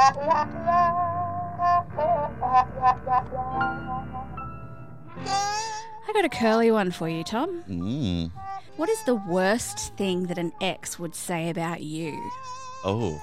I got a curly one for you, Tom. Mm. What is the worst thing that an ex would say about you? Oh,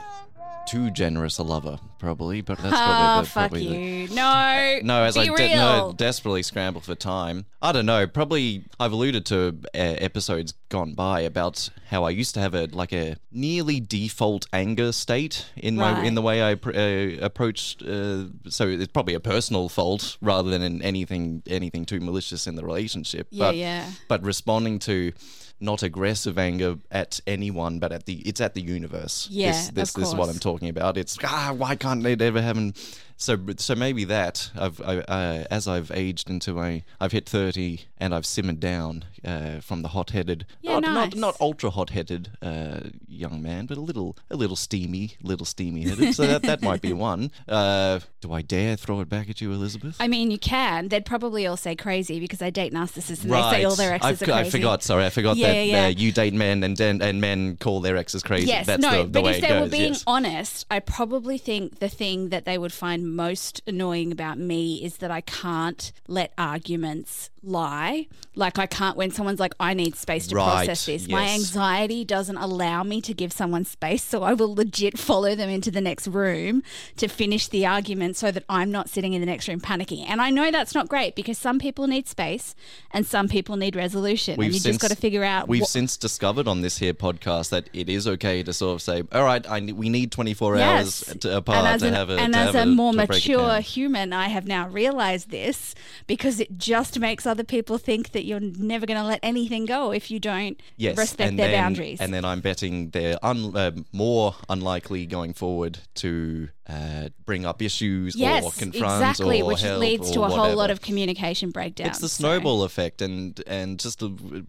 too generous a lover, probably. But that's Oh, probably the, fuck probably the- you. No. No, as I de- no, desperately scramble for time. I don't know. Probably I've alluded to uh, episodes gone by about how I used to have a like a nearly default anger state in my in the way I pr- uh, approached. Uh, so it's probably a personal fault rather than in anything anything too malicious in the relationship. Yeah, but, yeah. But responding to not aggressive anger at anyone, but at the it's at the universe. Yeah, this, this, this is what. I'm talking about. It's ah, why can't they ever have an so so maybe that I've I, uh, as I've aged into my I've hit thirty and I've simmered down uh, from the hot headed Yeah, not, not nice. not ultra hot headed uh, young man but a little a little steamy little steamy headed so that that might be one. Uh, do I dare throw it back at you, Elizabeth? I mean, you can. They'd probably all say crazy because I date narcissists and they say all their exes I, are crazy I forgot. Sorry, I forgot Yeah, that yeah. Uh, you date men and, and and men call their exes crazy. Yes, That's no, the, the but if they were being yes. honest, I probably think the thing that they would find most annoying about me is that I can't let arguments lie. Like I can't when someone's like, I need space to Right, process this. My anxiety doesn't allow me to give someone space, so I will legit follow them into the next room to finish the argument so that I'm not sitting in the next room panicking. And I know that's not great because some people need space and some people need resolution. and you just got to figure out We've what- since discovered on this here podcast that it is okay to sort of say, "All right, I, we need 24 hours to, apart and as, to an- have a and to as have a more to break it mature human, I have now realized this because it just makes other people think that you're never going to let anything go if you don't Yes, respect and their then, boundaries. And then I'm betting they're un, uh, more unlikely going forward to uh, bring up issues yes, or confront exactly, or which leads to a whole lot of communication breakdown. It's the snowball effect, and and just the,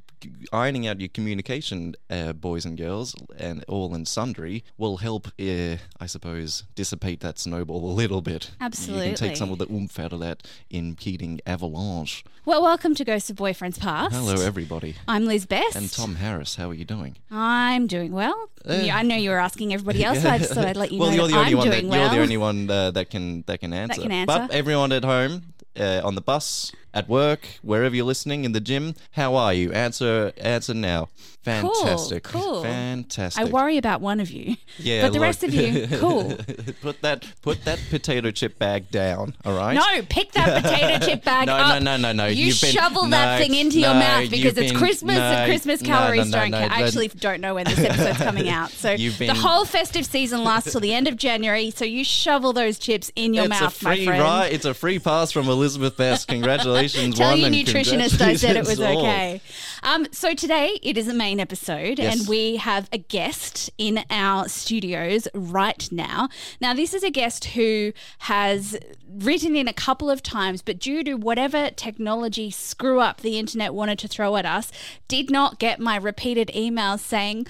ironing out your communication, uh, boys and girls, and all and sundry, will help, uh, I suppose, dissipate that snowball a little bit. Absolutely. You can take some of the oomph out of that impeding avalanche. Well, welcome to Ghosts of Boyfriends Past. Hello, everybody, I'm Liz Best. and Tom Harris. How are you doing? I'm doing well. Yeah, I know you were asking everybody else, so I just thought I'd let you well, know you're the only I'm one that you're the only one uh, that can that can answer. That can answer. But everyone at home, uh, on the bus, at work, wherever you're listening, in the gym, how are you? Answer answer now. Fantastic. cool. Fantastic. I worry about one of you. Yeah, but the rest of you, cool. put that put that potato chip bag down. All right. No, pick that potato chip bag No, up. no, no, no, no. You You've been- shovel that no, thing into your mouth because it's been- Christmas no, and Christmas calories no, no, don't no, count. I actually don't know when this episode's coming out. So You've the whole festive season lasts till the end of January. So you shovel those chips in your it's mouth, a free my friend. ride. It's a free pass from Elizabeth Best. Congratulations, Tell one, your nutritionist I said it was all. okay. Um, so today it is a main episode, Yes. and we have a guest in our studios right now. Now, this is a guest who has written in a couple of times, but due to whatever technology screw up the internet wanted to throw at us, did not get my repeated emails saying.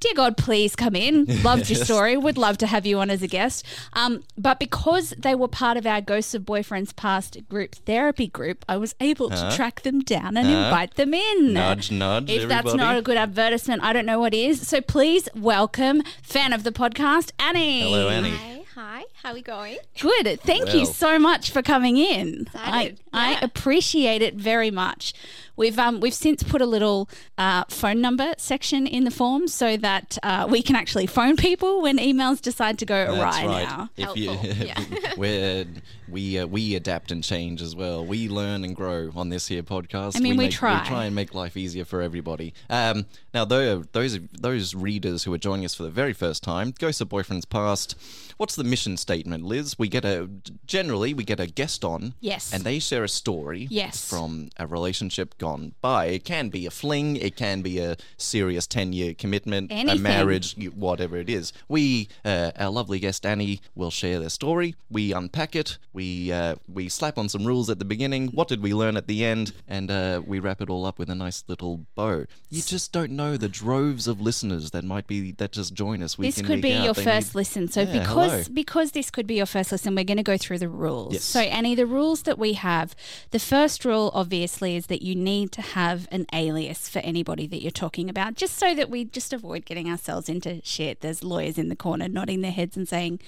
Dear God, please come in. Loved your story. Would love to have you on as a guest. Um, but because they were part of our Ghosts of Boyfriends Past group therapy group, I was able to track them down and invite them in. Nudge, nudge, If that's not a good advertisement, I don't know what is. So please welcome fan of the podcast, Annie. Hello, Annie. Hi, hi. How are we going? Good. Thank you so much for coming in. I, Excited. I Yeah. appreciate it very much. We've um we've since put a little uh, phone number section in the form so that uh, we can actually phone people when emails decide to go That's awry right. now. If you, Helpful, yeah. we're, we uh, we adapt and change as well. We learn and grow on this here podcast. I mean, we make, try. We try and make life easier for everybody. Um, now, though, those those readers who are joining us for the very first time, Ghosts of Boyfriends Past. What's the mission statement, Liz? We get a generally we get a guest on, Yes. and they share a story, Yes. from a relationship gone by. It can be a fling, it can be a serious ten year commitment, Anything. a marriage, whatever it is. We, uh, our lovely guest Annie, will share their story. We unpack it. We uh, we slap on some rules at the beginning. What did we learn at the end? And uh, we wrap it all up with a nice little bow. You just don't know the droves of listeners that might be that just join us. week This could be out. your They first need- listen. So Yeah, because hello. because this could be your first listen, we're going to go through the rules. Yes. So Annie, the rules that we have, the first rule obviously is that you need to have an alias for anybody that you're talking about, just so that we just avoid getting ourselves into shit. There's lawyers in the corner nodding their heads and saying,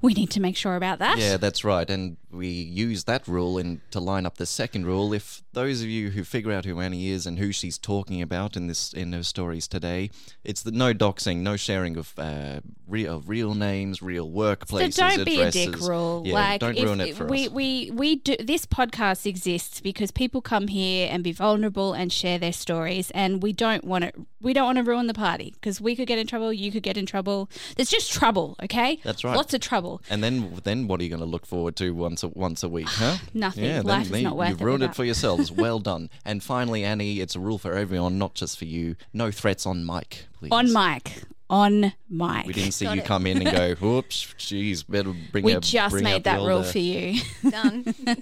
"We need to make sure about that." Yeah, that's right. And we use that rule in to line up the second rule. If those of you who figure out who Annie is and who she's talking about in this in her stories today, it's the no doxing, no sharing of uh, real of real names, real workplaces, So don't be a dick rule. Yeah, like don't ruin it for we, us. we we do this podcast exists because people come here and be vulnerable and share their stories, and we don't want to we don't want to ruin the party because we could get in trouble, you could get in trouble. There's just trouble, okay? That's right. Lots of trouble. And then, then what are you going to look forward to once a, once a week, huh? Nothing. Yeah, Life is not worth You've ruined it without- for yourselves. well done. And finally, Annie, it's a rule for everyone, not just for you. No threats on mic, please. On mic. On mic. We didn't see Got you it. come in and go, "Whoops, jeez, better bring." We out- just bring made that rule for you. Done. I'll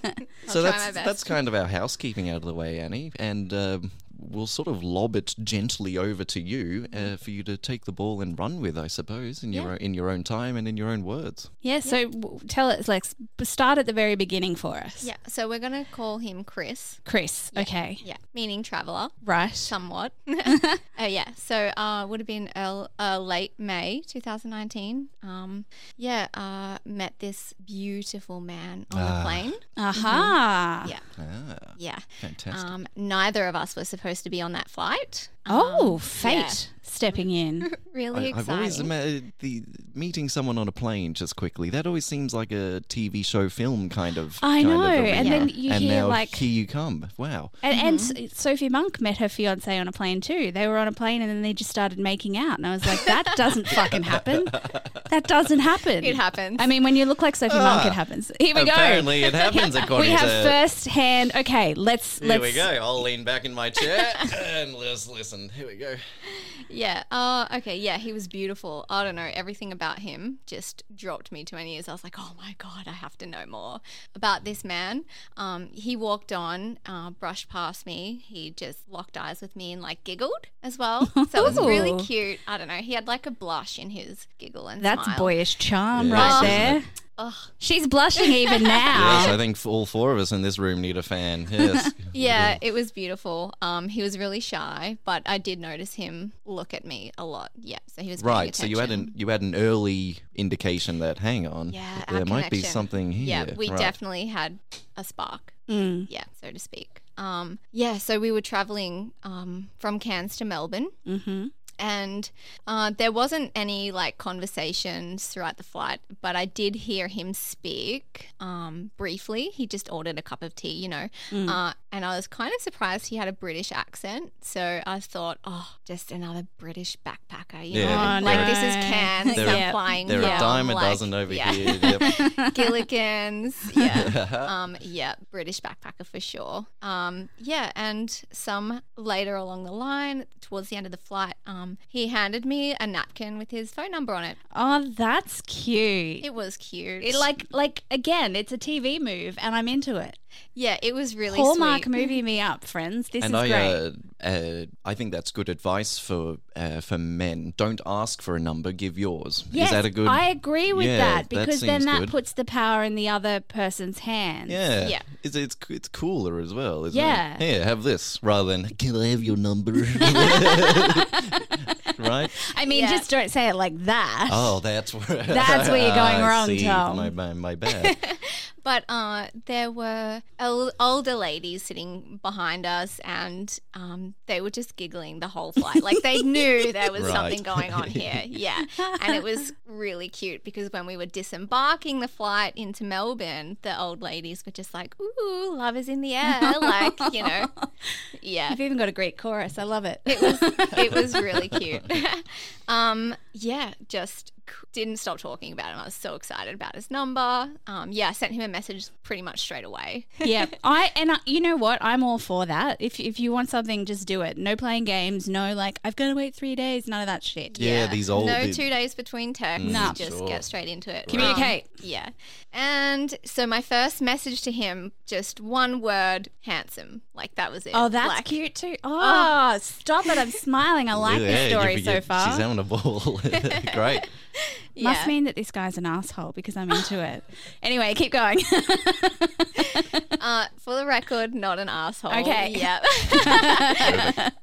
so try that's my best. that's kind of our housekeeping out of the way, Annie, and um, we'll sort of lob it gently over to you uh, for you to take the ball and run with, I suppose, in your Yeah. own, in your own time and in your own words. yeah. So w- tell us, like, s- start at the very beginning for us. yeah. So we're gonna call him Chris. Chris. Okay. Yeah, meaning traveler. Right. Somewhat. uh, yeah. So uh, would have been uh, uh, late May 2019. Um, yeah. Uh, met this beautiful man on the plane. Aha. Yeah. Ah, Yeah. fantastic. Um, neither of us were supposed to be on that flight. Oh, Um, fate yeah. stepping in. Really I, I've always exciting. ima- the meeting someone on a plane just quickly. That always seems like a TV show film kind of. I kind know, of and then you and hear, now like- here you come. Wow. And, and Sophie Monk met her fiance on a plane too. They were on a plane and then they just started making out. And I was like, that doesn't fucking happen. That doesn't happen. It happens. I mean, when you look like Sophie Monk, it happens. Here we go. Apparently, it happens according to we have to. first hand. Okay, let's Here let's. we go. I'll lean back in my chair and let's listen. And here we go. Yeah. Uh, okay. Yeah, he was beautiful. I don't know. Everything about him just dropped me to my knees. I was like, oh my God, I have to know more about this man. Um, he walked on, uh, brushed past me. He just locked eyes with me and like giggled as well. So it was really cute. I don't know. He had like a blush in his giggle and That's smile. boyish charm Yeah, right isn't there. Ugh. She's blushing even now. Yes, I think all four of us in this room need a fan. Yes. Yeah, it was beautiful. Um, he was really shy, but I did notice him look at me a lot. Yeah, so he was paying Right. So you had an you had an early indication that hang on, Yeah, there our might be something here. Yeah, we right. definitely had a spark. Mm. Yeah, so to speak. Um, yeah, so we were traveling um, from Cairns to Melbourne. Mm-hmm. And uh, there wasn't any like conversations throughout the flight, but I did hear him speak um, briefly. He just ordered a cup of tea, you know. Mm. Uh, and I was kind of surprised he had a British accent. So I thought, oh, just another British backpacker, you Yeah. know. Oh, like this is no. Cairns. They're- I'm flying. They're a dime a like- dozen over yeah. here. Yep. Gilligan's, yeah, um, yeah, British backpacker for sure. Um, yeah, and some later along the line, towards the end of the flight, um, Um, he handed me a napkin with his phone number on it. Oh, that's cute. It was cute. It, like, like again, it's a TV move, and I'm into it. Yeah, it was really Hallmark sweet. movie me up, friends. This and is I, great. uh, uh, I think that's good advice for uh, for men. Don't ask for a number, give yours. yes, Is that a good? I agree with Yeah, that that because then that good. puts the power in the other person's hands. Yeah, Yeah. It's it's it's cooler as well, isn't Yeah. it? Here, have this rather than can I have your number? right? I mean, Yeah. just don't say it like that. Oh, that's where That's where you're going I wrong, see. Tom. My, my, my bad. But uh, there were el- older ladies sitting behind us, and um, they were just giggling the whole flight. Like they knew there was Right. something going on here. Yeah. And it was really cute because when we were disembarking the flight into Melbourne, the old ladies were just like, ooh, love is in the air. Like, you know, yeah. You've even got a great chorus. I love it. It was it was really cute. um, yeah, just didn't stop talking about him. I was so excited about his number. Um, yeah, I sent him a message pretty much straight away. yeah, I and I, you know what? I'm all for that. If if you want something, just do it. No playing games. No like I've got to wait three days. None of that shit. Yeah, these old- no the- two days between texts. No. just Sure. get straight into it. Communicate. Um, yeah, and so my first message to him, just one word, handsome. Like that was it. Oh, that's Like, cute too. Oh, stop it! I'm smiling. I like Yeah, this story you- so you- far. She's having a ball. Great. Must mean that this guy's an asshole because I'm into it. Anyway, keep going. Uh, for the record, not an asshole. Okay. Yeah.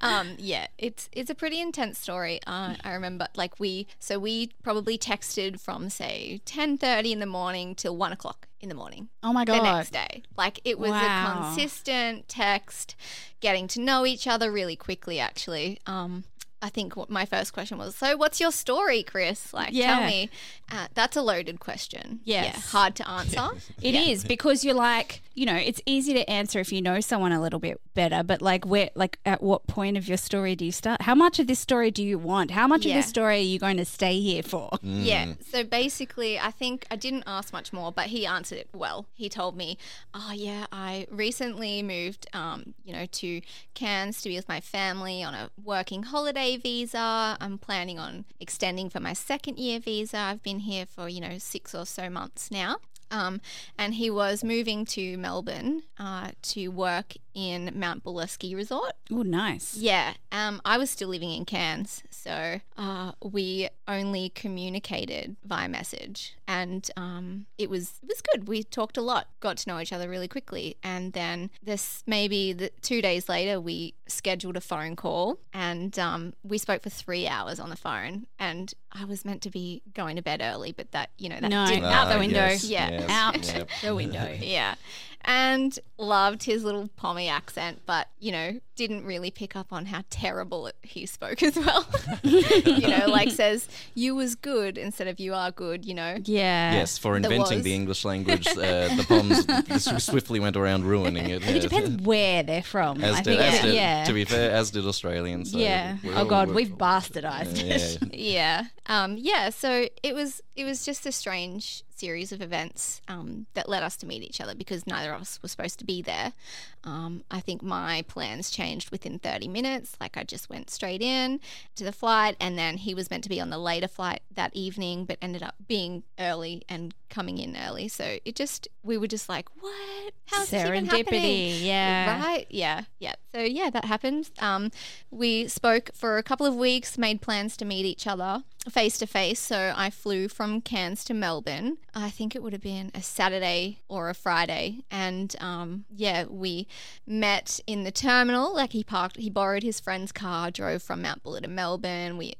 um, yeah. It's it's a pretty intense story. Uh, I remember, like we, so we probably texted from say ten thirty in the morning till one o'clock in the morning oh my god! the next day. Like it was Wow. a consistent text, getting to know each other really quickly. Actually, um, I think what my first question was, so what's your story, Chris? Like, Yeah. tell me. Uh, that's a loaded question. Yes. Yeah, hard to answer. It is because you're like, you know, it's easy to answer if you know someone a little bit better, but like where like at what point of your story do you start? How much of this story do you want? How much of this story are you going to stay here for? Yeah. So basically, I think I didn't ask much more, but he answered it well. He told me, "Oh yeah, I recently moved, um, you know, to Cairns to be with my family on a working holiday visa. I'm planning on extending for my second year visa. I've been here for you know six or so months now." Um, and he was moving to Melbourne uh, to work in Mount Buller Ski Resort. Oh, nice. Yeah, um, I was still living in Cairns, so uh, we only communicated via message, and um, it was it was good. We talked a lot, got to know each other really quickly, and then this maybe the, two days later we scheduled a phone call, and um, we spoke for three hours on the phone, and I was meant to be going to bed early, but that you know that No, didn't out the window. yes, Yeah. yes, Out yep. the window. yeah. And loved his little pommy accent, but, you know, didn't really pick up on how terrible it, he spoke as well. you know, like says, you was good instead of you are good, you know? Yeah. Yes, for inventing was. the English language, uh, the Poms swiftly went around ruining it. It depends where they're from. As I did, think. as did, yeah. to be fair, as did Australians. So yeah. Oh god, we're- we've bastardized it. Yeah. yeah um yeah so it was it was just a strange series of events um, that led us to meet each other because neither of us were supposed to be there um, i think my plans changed within 30 minutes like i just went straight in to the flight and then he was meant to be on the later flight that evening but ended up being early and coming in early so it just we were just like what how's this even happening? Serendipity. Yeah. Right. Yeah. Yeah. So yeah, that happened. Um, we spoke for a couple of weeks, made plans to meet each other face to face. So I flew from Cairns to Melbourne. I think it would have been a Saturday or a Friday, and um, yeah, we met in the terminal. Like he parked, he borrowed his friend's car, drove from Mount Buller to Melbourne. We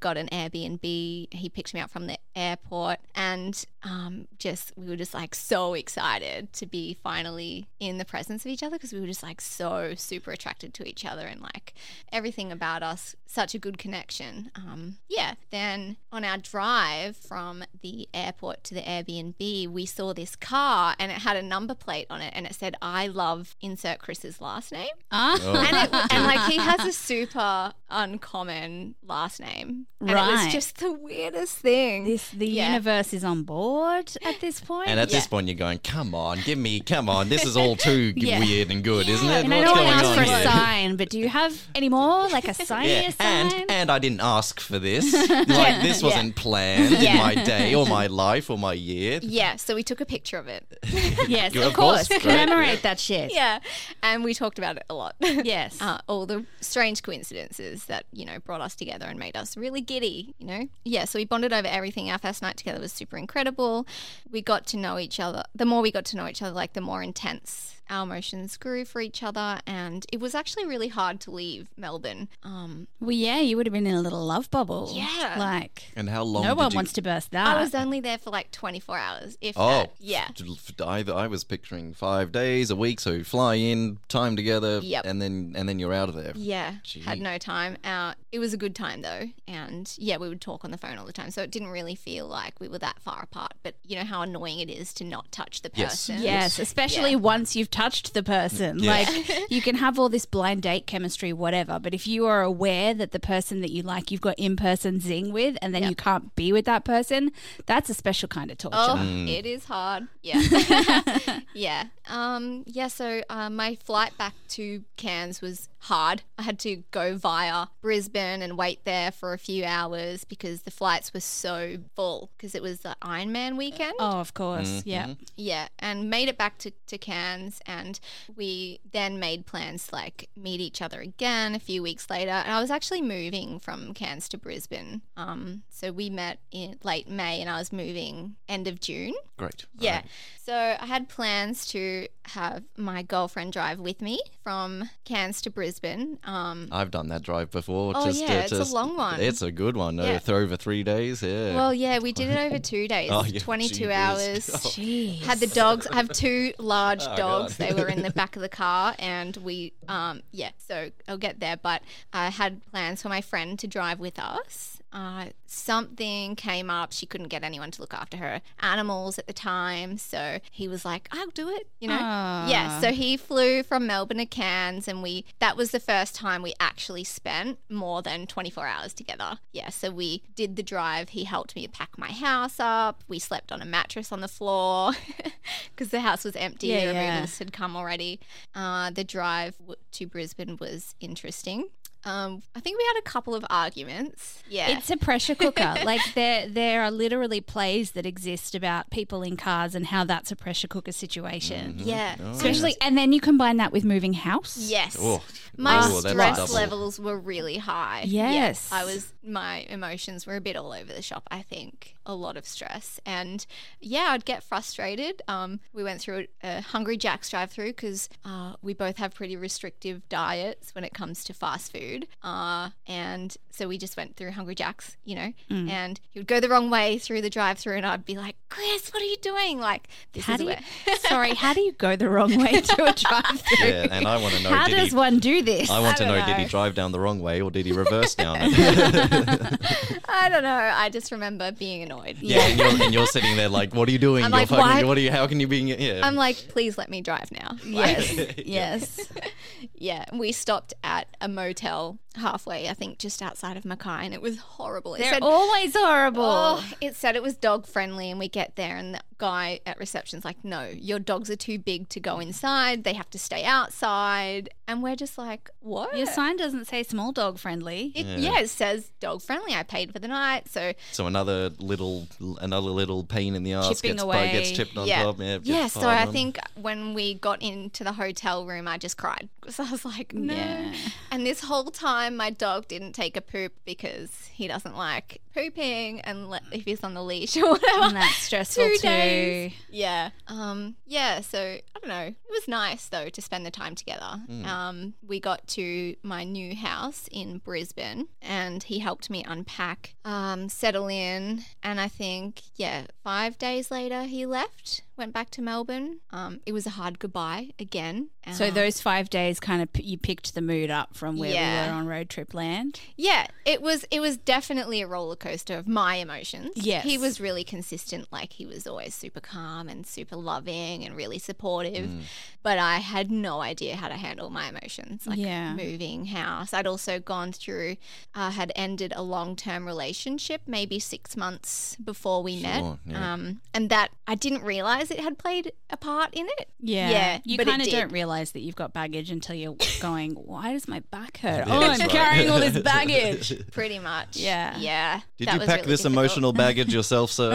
got an Airbnb. He picked me up from the airport, and um, just we were just like so excited to be finally in the presence of each other because we were just like so super attracted to each other and like everything about us such a good connection. Um, yeah. Then on our drive from the airport to the Airbnb, we saw this car and it had a number plate on it and it said "I love insert Chris's last name." Ah. Oh, and, it, and like he has a super uncommon last name, and it was just the weirdest thing. This the Yeah. universe is on board at this point. And at this point, you're going, "Come on, give me, come on! This is all too Yeah. weird and good, isn't it? and I What's know I going asked on for a sign, but do you have any more? Like a sign Yeah, sign? and and I didn't ask for this. Like this wasn't planned in my day or my life or my year. yeah, so we took a picture of it. yes, Good, of of course. course. Great. Commemorate that shit. yeah, and we talked about it a lot. Yes. uh, all the strange coincidences that you know brought us together and made us really giddy. You know, yeah. So we bonded over everything. Our first night together was super incredible. We got to know each other. The more we got to know each other, like the more intense our emotions grew for each other, and it was actually really hard to leave Melbourne. Um, Well, yeah, you would have been in a little love bubble. Yeah. Like, And how long? no did one you- wants to burst that. I was only there for like 24 hours, if Oh, that. Yeah. I, I was picturing five days a week, so fly in, time together, Yep. and then and then you're out of there. Yeah, Gee. had no time. out. it was a good time though, and yeah, we would talk on the phone all the time, so it didn't really feel like we were that far apart. But you know how annoying it is to not touch the Yes. person. Yes, especially Yeah. once you've touched the person. Yeah. Like you can have all this blind date chemistry, whatever, but if you are aware that the person that you like, you've got in person zing with, and then Yep. you can't be with that person, that's a special kind of torture. Oh, Mm. it is hard. Yeah. yeah. Um, yeah, so uh, my flight back to Cairns was hard. I had to go via Brisbane and wait there for a few hours because the flights were so full because it was the Ironman weekend. Oh, of course. Yeah. Yeah, and made it back to, to Cairns, and we then made plans to like meet each other again a few weeks later. And I was actually moving from Cairns to Brisbane, um, so we met in late May, and I was moving end of June. Great. Yeah, so I had plans to have my girlfriend drive with me from Cairns to Brisbane. Um, I've done that drive before. Oh, just, yeah, uh, it's a long one. It's a good one. Uh, Yeah. for over three days. Yeah. well, yeah, we did it over two days, Oh, yeah, 22 gee whiz. hours. Jeez. had the dogs. I have two large Oh, dogs. God. They were in the back of the car, and we, um, yeah. So I'll get there, but I had plans for my friend to drive with us. Uh, something came up. She couldn't get anyone to look after her animals at the time, so he was like, "I'll do it," you know. Yeah. So he flew from Melbourne to Cairns, and we. That was the first time we actually spent more than 24 hours together. Yeah. So we did the drive. He helped me pack my house up. We slept on a mattress on the floor because the house was empty. Yeah, the yeah. had come already. Uh, the drive to Brisbane was interesting. Um, I think we had a couple of arguments. Yeah. It's a pressure cooker. like there, there are literally plays that exist about people in cars and how that's a pressure cooker situation. yeah. Especially, and then you combine that with moving house. Yes. Oh, My oh, stress levels were really high. Yes. Yeah, I was my emotions were a bit all over the shop, I think. A lot of stress. And yeah, I'd get frustrated. Um, we went through a, a Hungry Jack's drive through because uh, we both have pretty restrictive diets when it comes to fast food. Uh, and so we just went through Hungry Jack's, you know, Mm. and he would go the wrong way through the drive through and I'd be like, Chris, what are you doing? Like, this How is do you, sorry, how do you go the wrong way to a drive-through? Yeah, and I want to know. how does he, one do this? I want to know, don't did he drive down the wrong way or did he reverse down? I don't know. I just remember being annoyed. yeah, and you're, and you're sitting there like, what are you doing? I'm you're like, fucking, why- what are you? How can you be? Yeah. I'm like, please let me drive now. Like, Yes, yes. Yeah. We stopped at a motel halfway, I think, just outside of Mackay, and it was horrible. It They're said, always horrible. Oh, it said it was dog friendly, and we get there, and the guy at reception's like, "No, your dogs are too big to go inside. They have to stay outside." And we're just like, "What?" Your sign doesn't say small dog friendly. It, yeah. it says dog friendly. I paid for the night, so so another little, another little pain in the ass Chipping gets, away. gets chipped on yeah, top. Yeah, yeah. So I on. think when we got into the hotel room, I just cried because I was like, "No." Yeah. And this whole time, my dog didn't take a poop because he doesn't like pooping, and le- if he's on the leash or whatever. And that's stressful Two too. days. Yeah. Um. Yeah. So I don't know. It was nice though to spend the time together. Um. We got to my new house in Brisbane, and he helped me unpack, um, settle in, and I think yeah, five days later he left, went back to Melbourne. Um. It was a hard goodbye again. So Um, those five days kind of you picked the mood up from where we were on road trip land. Yeah, it was it was definitely a roller coaster of my emotions. Yes. He was really consistent, like he was always super calm and super loving and really supportive. But I had no idea how to handle my emotions. Like Yeah. moving house. I'd also gone through uh, had ended a long term relationship maybe six months before we met. Yeah. Um and that I didn't realise it had played a part in it. Yeah. Yeah. You kind of don't realize that you've got baggage until you're going, why does my back hurt? Yeah, oh, that's I'm right. carrying all this baggage. Pretty much. Yeah. Yeah. Did That you was pack really this difficult. emotional baggage yourself, sir?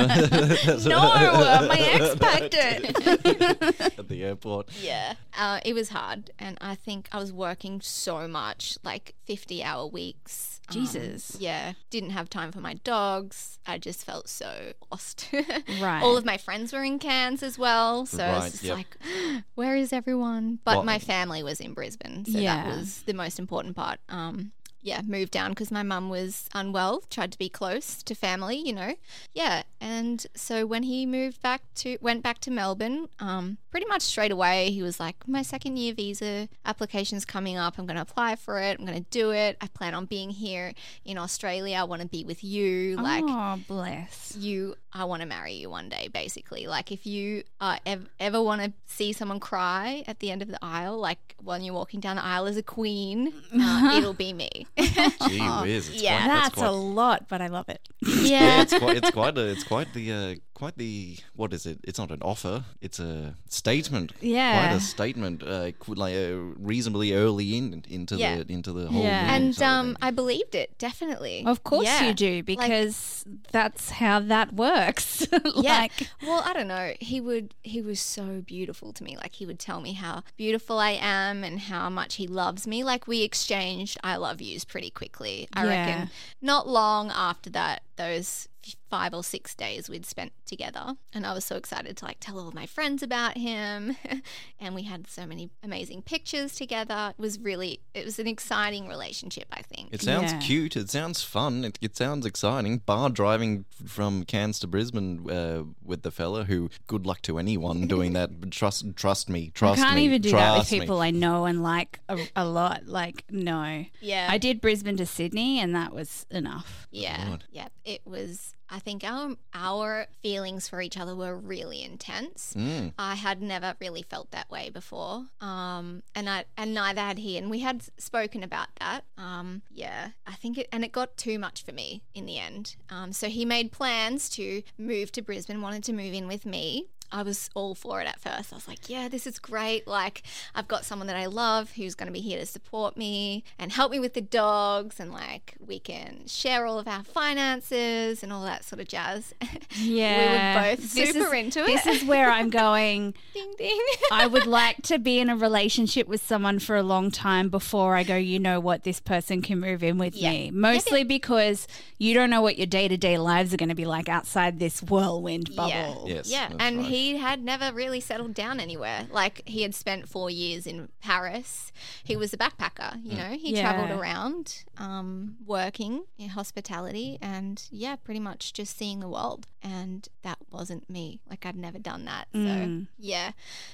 No, uh, my ex packed it. At the airport. Yeah. Uh, it was hard. And I think I was working so much, like 50 hour weeks. Um, Jesus. yeah. Didn't have time for my dogs. I just felt so lost. Right. All of my friends were in Cairns. as well. So Right, it's just yep. like, where is everyone? But Well- my family was in Brisbane, so Yeah. that was the most important part. Um, yeah, moved down because my mum was unwell, tried to be close to family, you know. Yeah, and so when he moved back to, went back to Melbourne, um, pretty much straight away, he was like, my second year visa application's coming up. I'm going to apply for it. I'm going to do it. I plan on being here in Australia. I want to be with you. Like, oh, bless. you I want to marry you one day basically like if you uh, ev- ever want to see someone cry at the end of the aisle like when you're walking down the aisle as a queen uh, it'll be me Gee whiz, it's Yeah. quite, That's quite, a lot, but I love it. yeah, yeah it's quite, it's quite, a, it's quite the, uh, quite the, what is it? It's not an offer. It's a statement. Yeah. quite a statement. Uh, like uh, reasonably early in into Yeah. the into the whole. Yeah. movie and um. I believed it definitely Of course Yeah. you do, because that's how that works. yeah. like, well, I don't know. He would. He was so beautiful to me. Like he would tell me how beautiful I am and how much he loves me. Like we exchanged "I love yous" pretty quickly. I Yeah. reckon. Not long after that, those f- five or six days we'd spent together, and I was so excited to like tell all my friends about him, and we had so many amazing pictures together. It was really. It was an exciting relationship. I think. It sounds Yeah. cute. It sounds fun. It, it sounds exciting. Bar driving from Cairns to Brisbane uh, with the fella who. Good luck to anyone doing that. trust trust, me. trust me. I can't me. even do that with trust me. people I know and like a, a lot. Like, no. Yeah. I did Brisbane to Sydney, and that was enough. Yeah, God. yeah. It was. I think our our feelings for each other were really intense. Mm. I had never really felt that way before, um, and I and neither had he. And we had spoken about that. Um, yeah, I think it and it got too much for me in the end. Um, so he made plans to move to Brisbane, wanted to move in with me. I was all for it at first. I was like, yeah, this is great. Like, I've got someone that I love who's going to be here to support me and help me with the dogs, and like, we can share all of our finances and all that sort of jazz. Yeah. we were both This super is- into it. This is where I'm going. ding ding. I would like to be in a relationship with someone for a long time before I go, you know what, this person can move in with Yeah. me. Mostly because you don't know what your day to day lives are going to be like outside this whirlwind bubble. Yes, Yeah, and right. he had never really settled down anywhere. Like he had spent four years in Paris. He was a backpacker, you know. He Yeah. traveled around, um, working in hospitality, and yeah, pretty much just seeing the world. And that wasn't me. Like I'd never done that. So Mm. yeah,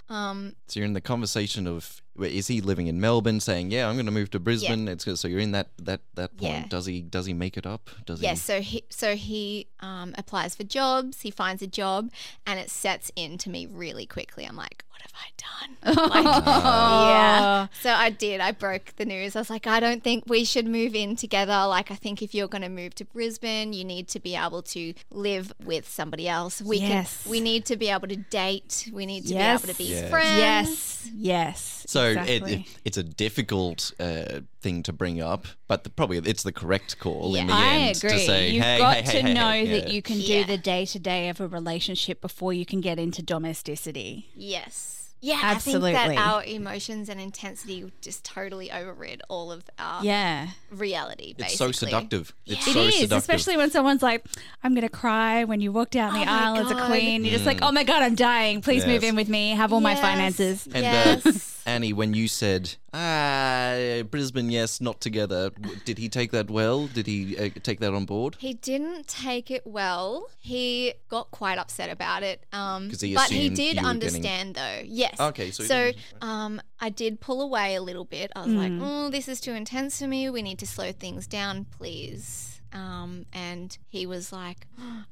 um, So you're in the conversation of wait, is he living in Melbourne, saying yeah, I'm going to move to Brisbane. It's good. So you're in that that that point. Yeah. Does he does he make it up? Does yeah. he? So he so he um, applies for jobs. He finds a job, and it sets in to me really quickly. I'm like, what have I done? Like, yeah. So I did. I broke the news. I was like, I don't think we should move in together. Like, I think if you're going to move to Brisbane, you need to be able to live with somebody else. We Yes. can. We need to be able to date. We need to Yes. be able to be Yeah. friends. Yes. Yes. So exactly. it, it's a difficult uh, thing to bring up, but the, probably it's the correct call in the Yeah. I end agree. to say, You've hey, got hey, to hey, hey, know hey, that yeah. you can Yeah. do the day to day of a relationship before you can get into domesticity. Yes. Yeah, Absolutely. I think that our emotions and intensity just totally overrid all of our Yeah. reality. Basically. It's so seductive. It's It so is, seductive. especially when someone's like, I'm going to cry when you walk down the Oh aisle as a queen. You're just like, oh my God, I'm dying. Please move in with me. Have all my finances. And yes. uh, Annie, when you said, ah, Brisbane, yes, not together, did he take that well? Did he uh, take that on board? He didn't take it well. He got quite upset about it. Um, 'Cause he but he did you were getting- understand, though. Yes. Okay, so so um, I did pull away a little bit. I was like, "Oh, this is too intense for me. We need to slow things down, please." Um, and he was like,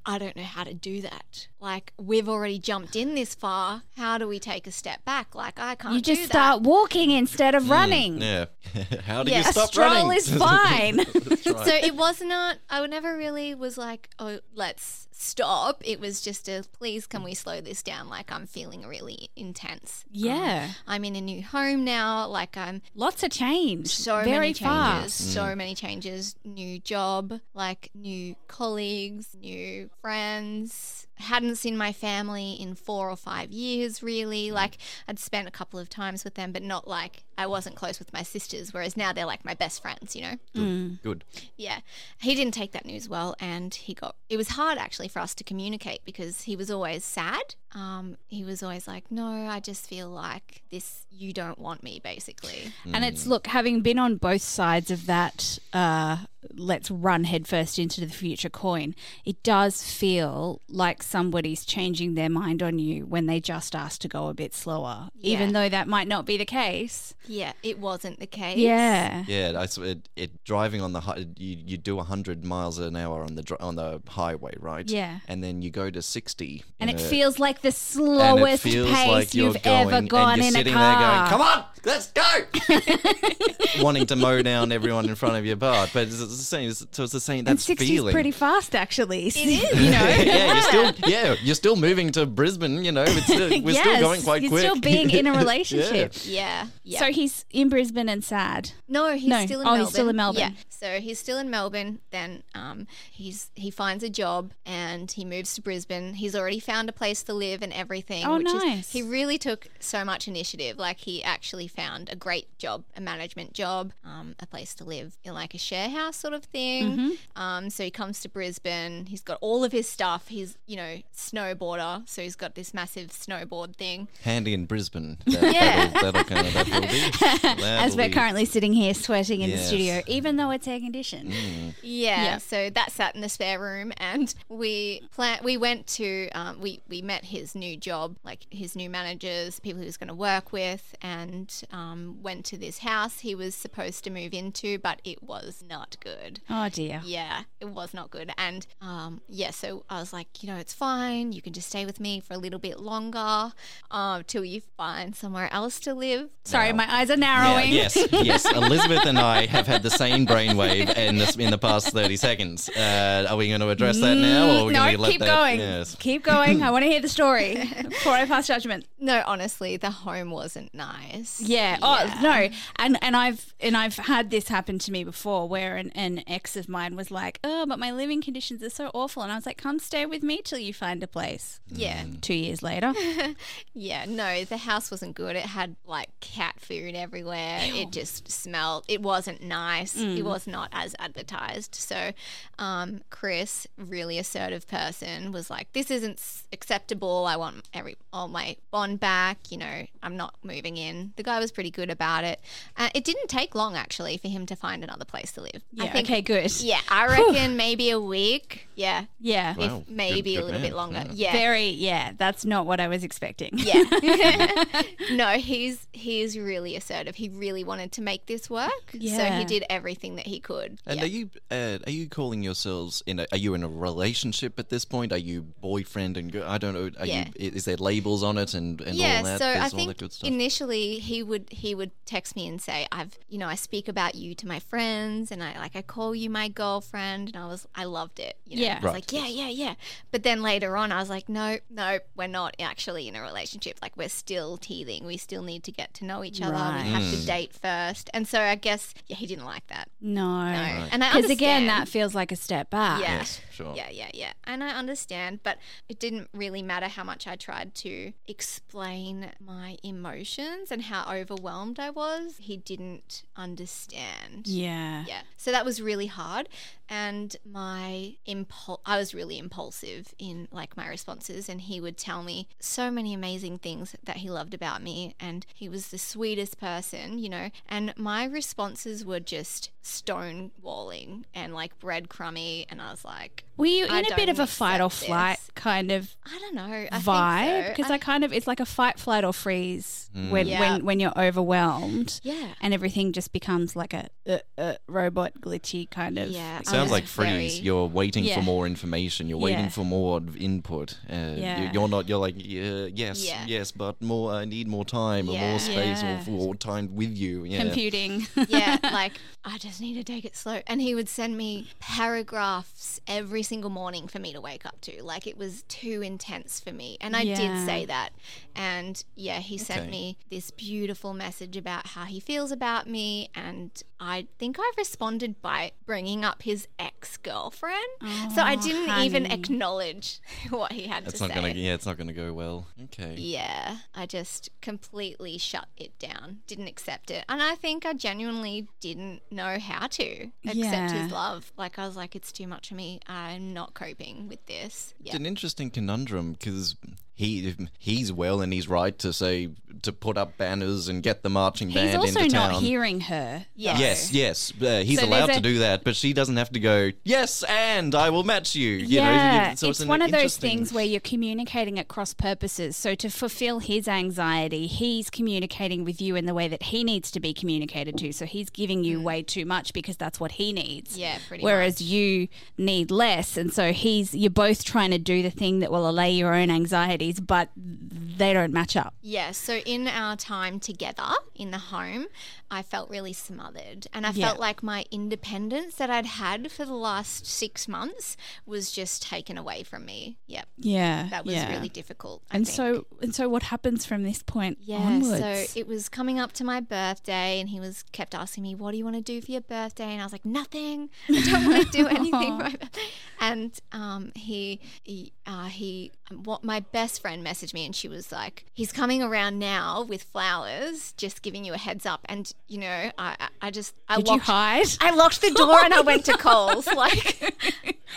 "I don't know how to do that. Like, we've already jumped in this far. How do we take a step back? Like, I can't. You just do that." start walking instead of running. Yeah. How do Yeah, you a stop Stroll running? is fine. That's right. So it was not. I would never really was like, oh, let's stop. It was just a please, can we slow this down? Like I'm feeling really intense. Yeah. Um, I'm in a new home now. Like I'm Lots of change. so Very many changes. fast. So many changes. New job, like new colleagues, new friends. Hadn't seen my family in four or five years, really. Mm. Like I'd spent a couple of times with them, but not like I wasn't close with my sisters, whereas now they're like my best friends, you know? Good. Mm. Yeah. He didn't take that news well and he got it was hard actually for us to communicate because he was always sad. Um, he was always like, No, I just feel like this you don't want me basically. And it's look, having been on both sides of that, uh, let's run headfirst into the future coin. It does feel like somebody's changing their mind on you when they just ask to go a bit slower, even though that might not be the case. Yeah, it wasn't the case. Yeah. Yeah, I, s- it, it driving on the hi- you, you do hundred miles an hour on the on the highway, right? Yeah. and then you go to sixty, And it a- feels like the and it slowest feels pace like you're you've going, ever and gone you're in a car. there going, "Come on, let's go!" Wanting to mow down everyone in front of your bar, but it's, it's the same. So it's the same. And That's feeling. pretty fast, actually. It is. You know? yeah, you're still yeah, you're still moving to Brisbane. You know, it's still, we're still going quite you're quick. still being in a relationship. Yeah. Yeah. So he's in Brisbane and sad. No, he's No. still in Oh, Melbourne. he's still in Melbourne. Yeah. So he's still in Melbourne. Then um, he's he finds a job and he moves to Brisbane. He's already found a place to live and everything. Oh, which nice. Is, he really took so much initiative. Like he actually found a great job, a management job, um, a place to live in like a share house sort of thing. Mm-hmm. Um, so he comes to Brisbane. He's got all of his stuff. He's you know snowboarder, so he's got this massive snowboard thing. Handy in Brisbane. That, Yeah. that'll, that'll kind of that will be. As we're be- currently sitting here sweating in the studio, even though it's air conditioned. Yeah, Yeah. so that sat in the spare room, and we plan. We went to um, we we met his new job, like his new managers, people he was going to work with, and um, went to this house he was supposed to move into, but it was not good. Oh dear. Yeah, it was not good. And um, yeah, so I was like, you know, it's fine. You can just stay with me for a little bit longer um, till you find somewhere else to live. Sorry, my eyes are Yeah, narrowing. yes, yes. Elizabeth and I have had the same brainwave in this in the past thirty seconds. Uh, are we going to address that now, or are we no, going to let keep that? going. Yes. Keep going. I want to hear the story before I pass judgment. No, honestly, the home wasn't nice. Yeah. Oh no. And and I've and I've had this happen to me before, where an, an ex of mine was like, "Oh, but my living conditions are so awful," and I was like, "Come stay with me till you find a place." Yeah. Two years later. Yeah, no, the house wasn't good. It had like cat food everywhere. It just smelled. It wasn't nice. It was not as advertised. So, um, Chris, really assertive person, was like, "This isn't s- acceptable. I want every all my bond back. You know, I'm not moving in." The guy was pretty good about it. Uh, it didn't take long actually for him to find another place to live. I Yeah. think, okay. Good. Yeah, I reckon maybe a week. Yeah, Yeah. Wow. if maybe Good- a little man. bit longer. Yeah. Yeah, Very. Yeah. That's not what I was expecting. yeah. no, he's he's really assertive. He really wanted to make this work. So he did everything that he could. And Yeah. are you uh, are you calling yourselves in? A, are you in a relationship at this point? Are you boyfriend and girl? I don't know. Are Yeah. you? Is there labels on it and, and yeah, all that? so I There's all think stuff. initially he would he would text me and say, "I've you know I speak about you to my friends and I like I call you my girlfriend," and I was I loved it. You know? Yeah. I was Right. like, yeah, yeah, yeah. But then later on, I was like, no, no, we're not actually in a relationship. Like we're still teething. We still need to get to know each other. Right. We have Mm. to date first. And so I guess yeah, he didn't like that. No. No, and I Because again, that feels like a step back. Yeah. Yes, sure. Yeah, yeah, yeah. And I understand, but it didn't really matter how much I tried to explain my emotions and how overwhelmed I was. He didn't understand. Yeah. Yeah. So that was really hard. And my impul I was really impulsive in like my responses and he would tell me so many amazing things that he loved about me and he was the sweetest person, you know. And my responses were just stonewalling and like breadcrummy and I was like Were you in a bit of a fight or flight this. kind of I don't know. I vibe? Because Because I kind of it's like a fight, flight, or freeze when Yeah. when when you're overwhelmed. Yeah. And everything just becomes like a uh, uh, robot glitchy kind of. Yeah, It I sounds like freeze. very- You're waiting Yeah. for more information. You're waiting Yeah. for more input. Uh, you- Yeah. You're not. You're like, yeah, yes, Yeah. yes, but more. I need more time or more space Yeah. or, or time with you. Yeah. Computing. yeah, like I just need to take it slow. And he would send me paragraphs every single morning for me to wake up to. Like it was too intense for me. And I Yeah. did say that. And yeah, he sent me this beautiful message about how he feels about me. And I think I responded by bringing up his ex girlfriend. so I didn't even acknowledge what he had That's to not say. gonna. Yeah, it's not gonna go well. Okay. Yeah, I just completely shut it down. Didn't accept it. And I think I genuinely didn't know how to accept Yeah. his love. Like, I was like, it's too much for me. I'm not coping with this. It's an interesting conundrum because he he's well and he's right to say to put up banners and get the marching He's band also into not hearing her. Yes. Yes, yes, uh, he's So allowed there's to a- do that, but she doesn't have to go. Yes, and I will match you. you yeah, know, so it's, an one of those things where you're communicating at cross purposes. So to fulfill his anxiety, he's communicating with you in the way that he needs to be communicated to. So he's giving you way too much because that's what he needs. Mm. Yeah, pretty Whereas much. you need less, and so he's you're both trying to do the thing that will allay your own but they don't match up. Yeah, so in our time together in the home, I felt really smothered. And I Yeah. felt like my independence that I'd had for the last six months was just taken away from me. Yep. Yeah, That was yeah. really difficult. I And think. so, and so, what happens from this point Yeah, onwards? so it was coming up to my birthday, and he was kept asking me, "What do you want to do for your birthday?" And I was like, "Nothing. I don't want to do anything." for my birthday." And um, he, he, uh, he, what my best friend messaged me, and she was like, "He's coming around now with flowers, just giving you a heads up." And you know, I, I, I just, I Did you locked, hide? I locked the door and I went to Coles. Like,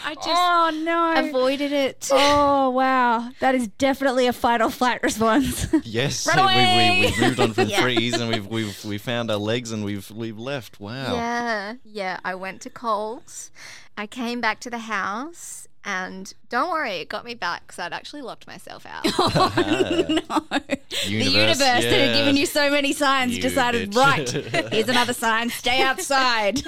I just oh no! avoided it. Oh wow, that is definitely a fight or flight response. Yes, Run We, we, we've moved on from Yeah. threes and we've we've we found our legs and we've we've left. Wow. Yeah, yeah. I went to Coles. I came back to the house, and don't worry, it got me back because I'd actually locked myself out. no, the universe that had given you so many signs You decided, bitch. right, here's another sign, stay outside.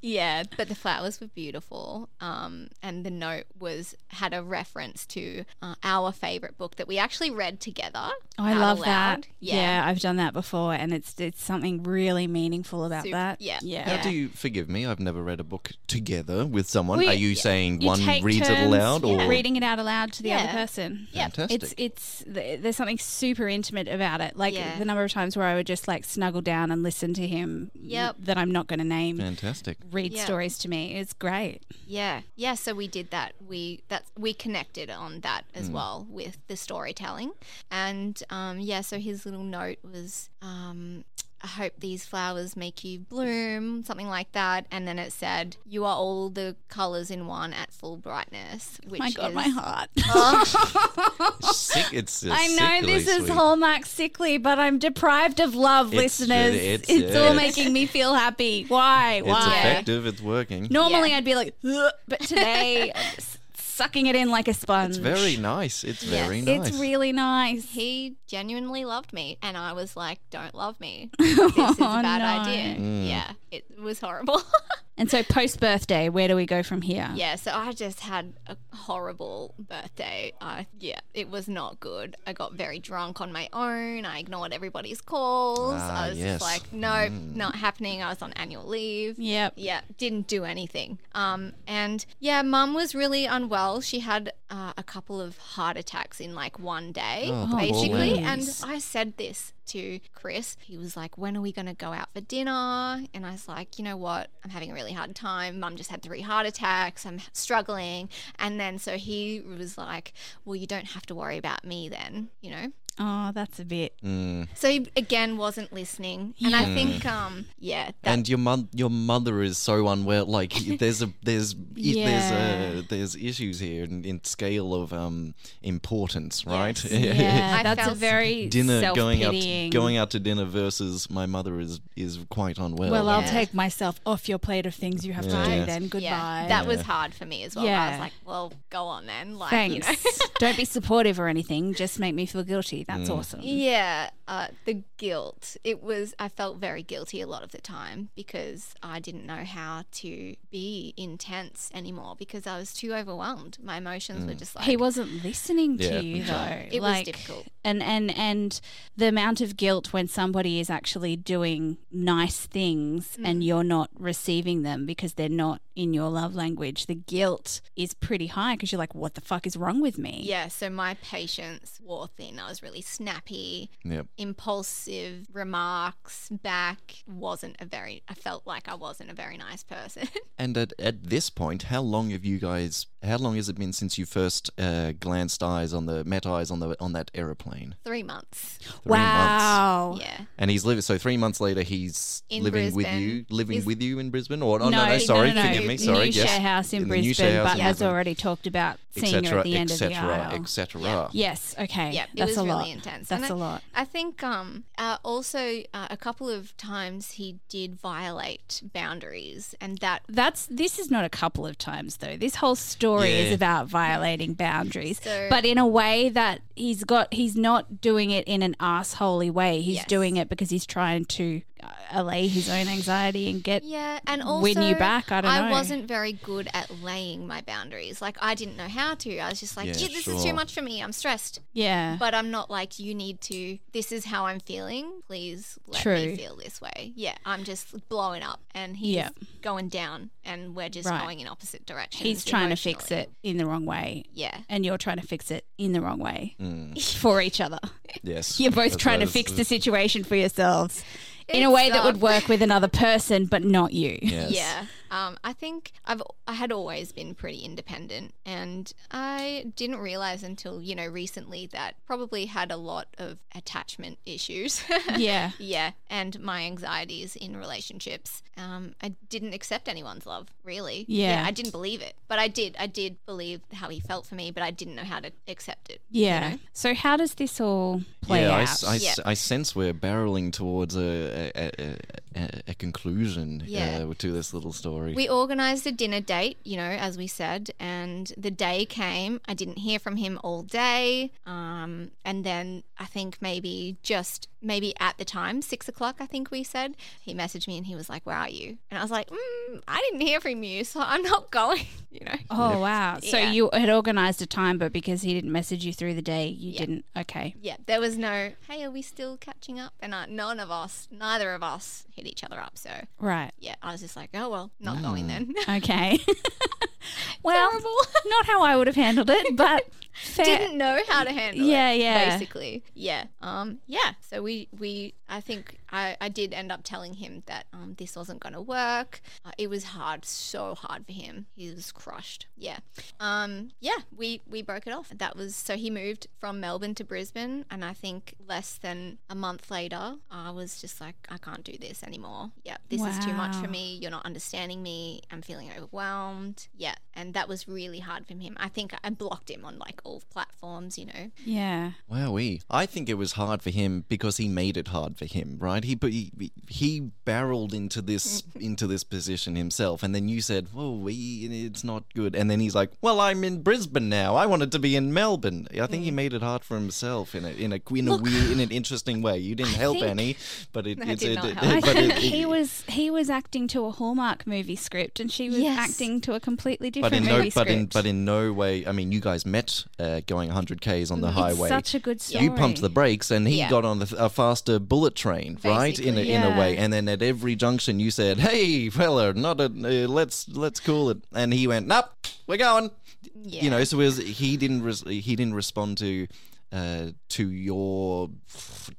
yeah, but the flowers were beautiful, um, and the note was had a reference to uh, our favorite book that we actually read together. I love aloud. that. Yeah. Yeah. I've done that before, and it's it's something really meaningful about Super- that. yeah. yeah. Now, do you forgive me? I've never read a book together with someone. Well, Are you yeah, saying You one take reads it turns aloud, or reading it out aloud to the other person? Yeah. fantastic? It's it's there's something super intimate about it. Like Yeah. the number of times where I would just like snuggle down and listen to him. Yep. That I'm not going to name. fantastic. Read Yeah. stories to me. It's great. Yeah, yeah. So we did that. We that we connected on that as well with the storytelling, and um, yeah. So his little note was, um, "I hope these flowers make you bloom," something like that, and then it said, "You are all the colors in one at full brightness." Which my God, is, my heart. Oh. Sick. It's I know sickly this is. Hallmark sickly, but I'm deprived of love, It's- listeners. it's- It's, yeah, all it's- making me feel happy. Why? Why? It's Why? effective. It's working. Normally Yeah. I'd be like, but today, I'm just sucking it in like a sponge. It's very nice. It's Yes. very nice. It's really nice. He genuinely loved me, and I was like, "Don't love me. This is a Oh, bad no. idea." Mm. Yeah, it was horrible. And so post birthday, where do we go from here? Yeah, so I just had a horrible birthday. I yeah, it was not good. I got very drunk on my own. I ignored everybody's calls. Ah, I was yes. just like, nope, not happening. I was on annual leave. Yep. Yeah, didn't do anything. Um, and yeah, mum was really unwell. She had uh, a couple of heart attacks in like one day, Oh, basically. And I said this to Chris. He was like, "When are we going to go out for dinner?" And I was like, "You know what? I'm having a really hard time. Mum just had three heart attacks. I'm struggling." And then so he was like, "Well, you don't have to worry about me then, you know." Oh, that's a bit. Mm. So he again wasn't listening, and I think, um, yeah, that, and your mother, your mother is so unwell. Like there's a there's i- Yeah. there's a there's issues here in, in scale of um importance, right? Yes. Yeah, I that's a very dinner going out self-pitying. going out to dinner versus my mother is is quite unwell. Well, I'll Yeah. take myself off your plate of things you have to do then. Goodbye. yeah, that was hard for me as well. I was like, "Well, go on then." Like, Thanks. you know. Don't be supportive or anything. Just make me feel guilty. That's awesome. Yeah, uh, the guilt. It was, I felt very guilty a lot of the time because I didn't know how to be intense anymore because I was too overwhelmed. My emotions were just like, he wasn't listening to Yeah, you okay. though. It was difficult. And and and the amount of guilt when somebody is actually doing nice things Mm. and you're not receiving them because they're not in your love language, the guilt is pretty high because you're like, what the fuck is wrong with me? yeah, so my patience wore thin. I was really really snappy, Yep. impulsive remarks back. Wasn't a very, I felt like I wasn't a very nice person. And at, at this point, how long have you guys? How long has it been since you first uh, glanced eyes on the met eyes on the on that aeroplane? Three months. Three months. wow. Yeah. And he's living. So three months later, he's In living with you, living He's- with you in Brisbane. Or oh, no, no, no, sorry, no, no, forgive me. New Sorry, yes. share house in, In Brisbane, house but in has Brisbane. already talked about seeing her at the end of the etc., aisle. etc. Yes. Okay. Yeah, it That's was a really lot. Intense. That's And a I- lot. I think um, uh, also uh, a couple of times he did violate boundaries, and that That's this is not a couple of times though. This whole story is about violating boundaries, So- but in a way that he's got. He's not doing it in an assholey way. He's Yes. doing it because he's trying to allay his own anxiety and get. yeah, and also win you back, I don't know. I wasn't very good at laying my boundaries. Like I didn't know how to. I was just like, Yeah, "Gee, this is too much for me. I'm stressed." Yeah. But I'm not like you need to. This is how I'm feeling. Please let True. me feel this way. Yeah, I'm just blowing up, and he's Yeah. going down, and we're just Right. going in opposite directions. he's trying to fix it in the wrong way. Yeah. And you're trying to fix it in the wrong way Mm. for each other. Yes, You're both That's trying to right. fix the situation for yourselves in a way that would work with another person, but not you. Yes. Yeah. Um, I think I've I had always been pretty independent, and I didn't realize until you know recently that probably had a lot of attachment issues. Yeah. yeah, and my anxieties in relationships. Um, I didn't accept anyone's love really. Yeah. I didn't believe it, but I did. I did believe how he felt for me, but I didn't know how to accept it. you Yeah. know? So how does this all play yeah, I out? s- I, s- Yeah. I sense we're barreling towards a a, a, a, a conclusion Yeah. uh, to this little story. We organised a dinner date, you know, as we said, and the day came. I didn't hear from him all day. Um, and then I think maybe just maybe at the time, six o'clock, I think we said, he messaged me and he was like, Where are you? And I was like, mm, I didn't hear from you, so I'm not going, you know. Oh wow! So you had organised a time, but because he didn't message you through the day, you Yeah. didn't. Okay. Yeah, there was no, hey, are we still catching up? And uh, none of us, neither of us hit each other up. So, Right. yeah, I was just like, oh, well, not going mm. then. Okay. well, Terrible. not how I would have handled it, but fair. didn't know how to handle Yeah, it. yeah. yeah. Basically, yeah, um, yeah. So we, we, I think I, I did end up telling him that um, this wasn't going to work. Uh, it was hard, so hard for him. He was crushed. Yeah, um, yeah. We we broke it off. That was so he moved from Melbourne to Brisbane, and I think less than a month later, I was just like, I can't do this anymore. Yeah, this is too much for me. You're not understanding me. I'm feeling overwhelmed. Yeah, and that was really hard for him. I think I blocked him on like all platforms. You know. Yeah. Wowee. I think it was hard for him because he made it hard for him, right? He he, he barreled into this into this position himself, and then you said, "Whoa, we, it's not good." And then he's like, "Well, I'm in Brisbane now. I wanted to be in Melbourne." I think Mm. he made it hard for himself in a in a in a weird, in an interesting way. You didn't help think- any, but it, I it's did it, not it- help. I but think it- he was he was acting to a Hallmark movie script, and she was Yes. acting to a completely different But in no, but in but in no way. I mean, you guys met uh, going 100 k's on the highway. such a good story. You pumped the brakes, and he Yeah. got on the, a faster bullet train, right? In a, Basically. in a way, and then at every junction, you said, "Hey, fella, not a uh, let's let's cool it," and he went, "Nope, we're going." Yeah. You know, so it was, he didn't res- he didn't respond to uh, to your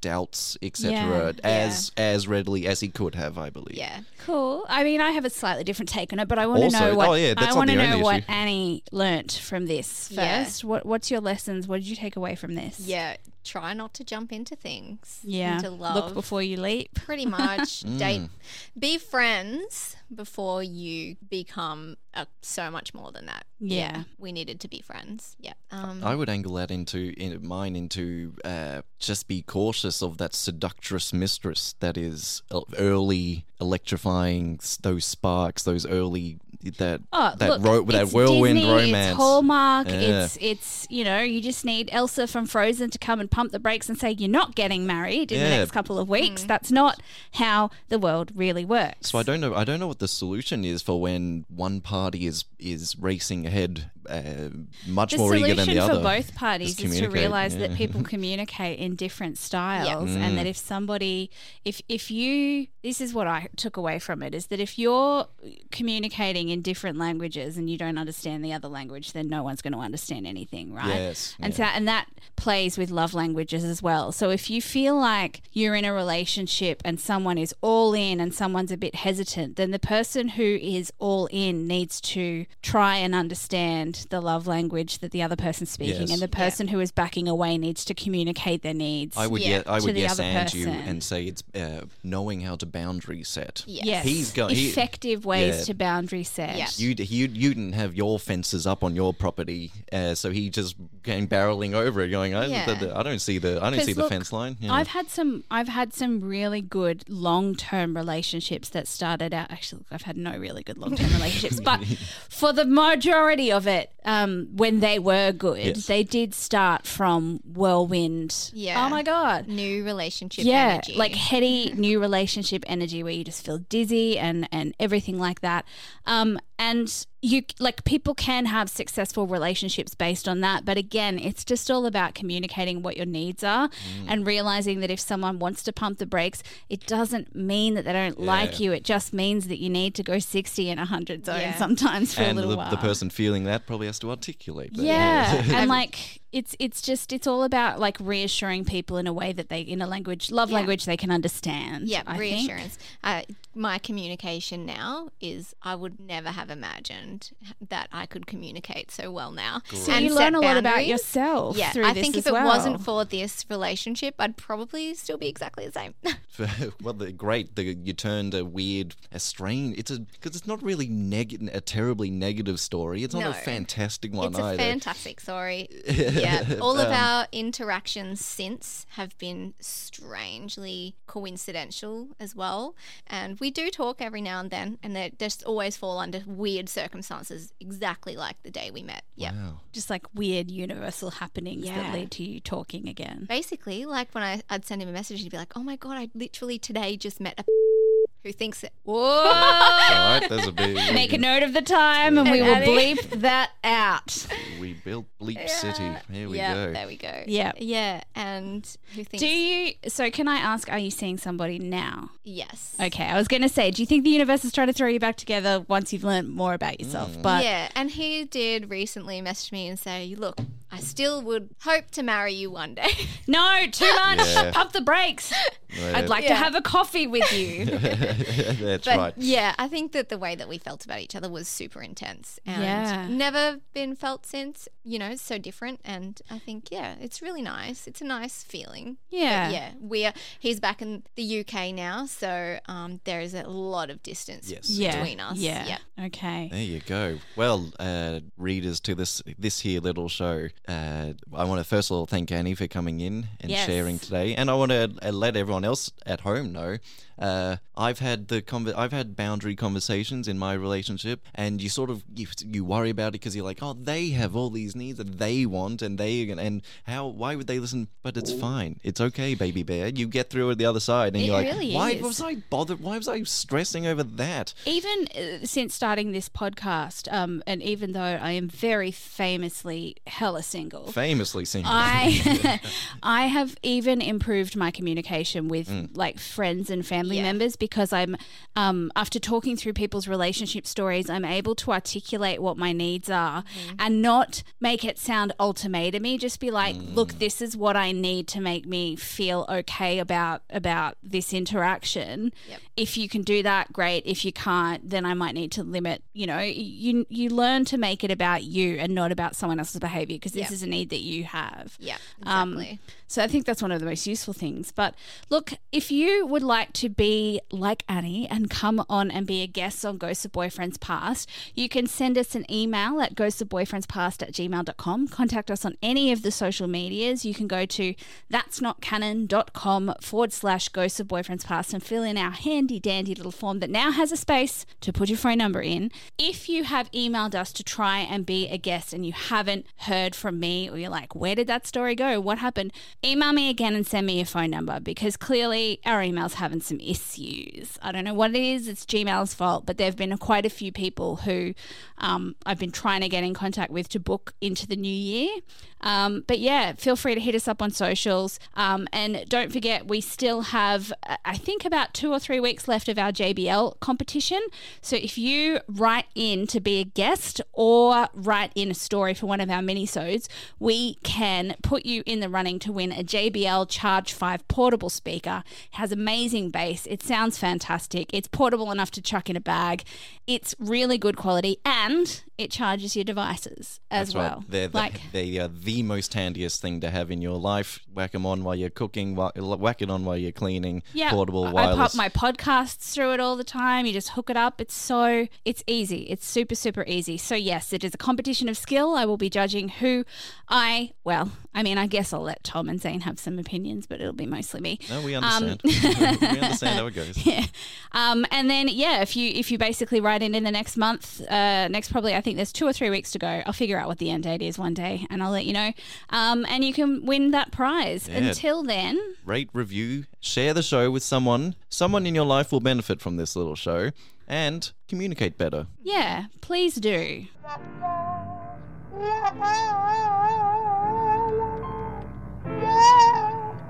doubts, etc., Yeah, as as readily as he could have, I believe. Yeah. Cool. I mean, I have a slightly different take on it, but I want to know what oh, yeah, that's I want to know only what issue. Annie learnt from this Yeah. first. What What's your lessons? What did you take away from this? Yeah. Try not to jump into things. Yeah. Into love. Look before you leap. Pretty much. Mm. Date. Be friends before you become uh, so much more than that. Yeah. We needed to be friends. Yeah. Um, I would angle that into in mine into uh, just be cautious of that seductress mistress that is uh, early electrifying those sparks, those early that Oh, that look, ro- that whirlwind Disney, romance. It's Hallmark. Yeah. It's it's you know you just need Elsa from Frozen to come and pump the brakes and say you're not getting married in the next couple of weeks. Hmm. That's not how the world really works. So I don't know. I don't know what the solution is for when one party is is racing ahead uh, much the more eager solution than the for both parties is to realize yeah. that people communicate in different styles and Mm. that if somebody if if you this is what I took away from it is that if you're communicating in different languages and you don't understand the other language then no one's going to understand anything right Yes, and yeah. so and that plays with love languages as well so if you feel like you're in a relationship and someone is all in and someone's a bit hesitant then the person who is all in needs to try and understand the love language that the other person's speaking Yes. and the person who is backing away needs to communicate their needs I would Yeah, get, I to would the yes other and you person. and say it's uh, knowing how to boundary set. Yes. yes He's go- he- effective ways Yeah. to boundary set Yeah. You, you you didn't have your fences up on your property, uh, so he just came barreling over it, going, I, Yeah. the- I don't see the I don't 'Cause see the look, fence line. Yeah. I've had some I've had some really good long term relationships that started out actually I've had no really good long term relationships, but for the majority of it, it um, when they were good, Yes. they did start from whirlwind. Yeah. Oh my god. New relationship yeah, energy. like heady new relationship energy where you just feel dizzy and and everything like that. Um, and you like people can have successful relationships based on that, but again, it's just all about communicating what your needs are Mm. and realizing that if someone wants to pump the brakes, it doesn't mean that they don't like you. It just means that you need to go sixty and hundred zone Yeah. sometimes for and a little the, while. the person feeling that probably has to articulate that. Yeah, and like it's it's just it's all about like reassuring people in a way that they in a language love Yeah. language they can understand. yeah, I think. reassurance. Uh, my communication now is I would never have imagined that I could communicate so well now. So And you learn a lot about yourself. Yeah, through I this think as if it well. wasn't for this relationship, I'd probably still be exactly the same. well, the, great. The, you turned a weird, a strange. It's a because it's not really neg- a terribly negative story. It's not No. a fantastic one it's a either. fantastic story. Yeah, all of um, our interactions since have been strangely coincidental as well, and we do talk every now and then, and they just always fall under weird circumstances, exactly like the day we met. Yeah. Wow. just like weird universal happenings Yeah. that lead to you talking again. Basically, like when I, I'd send him a message, he'd be like, "Oh my god, I literally today just met a who thinks it." Whoa! All right, there's a big. Make a note of the time, and we will And bleep that out. We built Bleep City. Here we yeah, go. there we go. Yeah. yeah, and who thinks? Do you? So, can I ask? Are you seeing somebody now? Yes. Okay, I was going to say, do you think the universe is trying to throw you back together once you've learned more about yourself? Mm. But yeah, and he did recently message me and say, "Look, I still would hope to marry you one day." no, too much. Yeah. Pump the brakes. I'd like to Yeah. have a coffee with you. That's But right. yeah, I think that the way that we felt about each other was super intense and Yeah. never been felt since. You know, so different, and I think yeah, it's really nice. It's a nice feeling. But Yeah. yeah. We are. He's back in the UK now, so um, there is a lot of distance Yes. yeah. between us. Yeah. yeah. Okay. There you go. Well, uh, readers to this this here little show, uh, I want to first of all thank Annie for coming in and Yes. sharing today, and I want to uh, let everyone else at home know. Uh, I've had the conver- I've had boundary conversations in my relationship, and you sort of you, you worry about it because you're like, oh, they have all these needs that they want, and they and how why would they listen? But it's fine. It's okay, baby bear. You get through it the other side, and It you're like, really why is. was I bothered? Why was I stressing over that? Even uh, since starting this podcast, um, and even though I am very famously hella single, Famously single. I I have even improved my communication with like friends and family Yeah. members because I'm um, after talking through people's relationship stories, I'm able to articulate what my needs are and not make it sound ultimatumy. Just be like, look, this is what I need to make me feel okay about about this interaction. Yep. If you can do that, great. If you can't, then I might need to limit. You know, you you learn to make it about you and not about someone else's behavior because this Yeah. is a need that you have. Yeah, Um, exactly. so I think that's one of the most useful things. But look, if you would like to be like Annie and come on and be a guest on Ghosts of Boyfriends Past, you can send us an email at ghostsofboyfriendspast at gmail.com. Contact us on any of the social medias. You can go to that's not canon.com forward slash ghosts of boyfriends past and fill in our handy dandy little form that now has a space to put your phone number in. If you have emailed us to try and be a guest and you haven't heard from me or you're like, where did that story go? What happened? Email me again and send me your phone number because clearly our email's having some issues. I don't know what it is. It's Gmail's fault, but there have been quite a few people who um, I've been trying to get in contact with to book into the new year. Um, but yeah, feel free to hit us up on socials. Um, and don't forget, we still have, uh, I think, about two or three weeks left of our JBL competition. So if you write in to be a guest or write in a story for one of our minisodes, we can put you in the running to win a JBL Charge 5 portable speaker. It has amazing bass. It sounds fantastic. It's portable enough to chuck in a bag. It's really good quality and it charges your devices as That's well. Right. They're, like they are uh, the most handiest thing to have in your life. Whack them on while you're cooking, wha- whack it on while you're cleaning. Yeah, Portable, I- wireless. I pop my podcasts through it all the time. You just hook it up. It's so it's easy. It's super super easy. So yes, it is a competition of skill. I will be judging who I well. I mean, I guess I'll let Tom and Zane have some opinions, but it'll be mostly me. no, we Um, understand. we understand how it goes. Yeah. Um, and then yeah, if you if you basically write in in the next month, uh, next probably I think there's two or three weeks to go. I'll figure out what the end date is one day, and I'll let you know. Um, and you can win that prize. Yeah. Until then, Rate, review, share the show with someone. Someone in your life will benefit from this little show and communicate better. yeah, please do.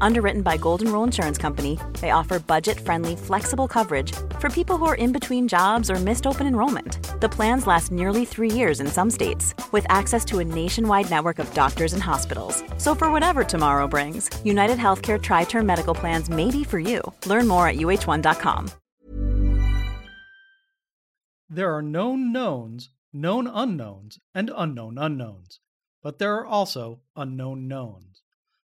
Underwritten by Golden Rule Insurance Company, they offer budget friendly, flexible coverage for people who are in between jobs or missed open enrollment. The plans last nearly three years in some states, with access to a nationwide network of doctors and hospitals. So, for whatever tomorrow brings, United Healthcare TriTerm Medical Plans may be for you. Learn more at uh1.com. There are known knowns, known unknowns, and unknown unknowns. But there are also unknown knowns.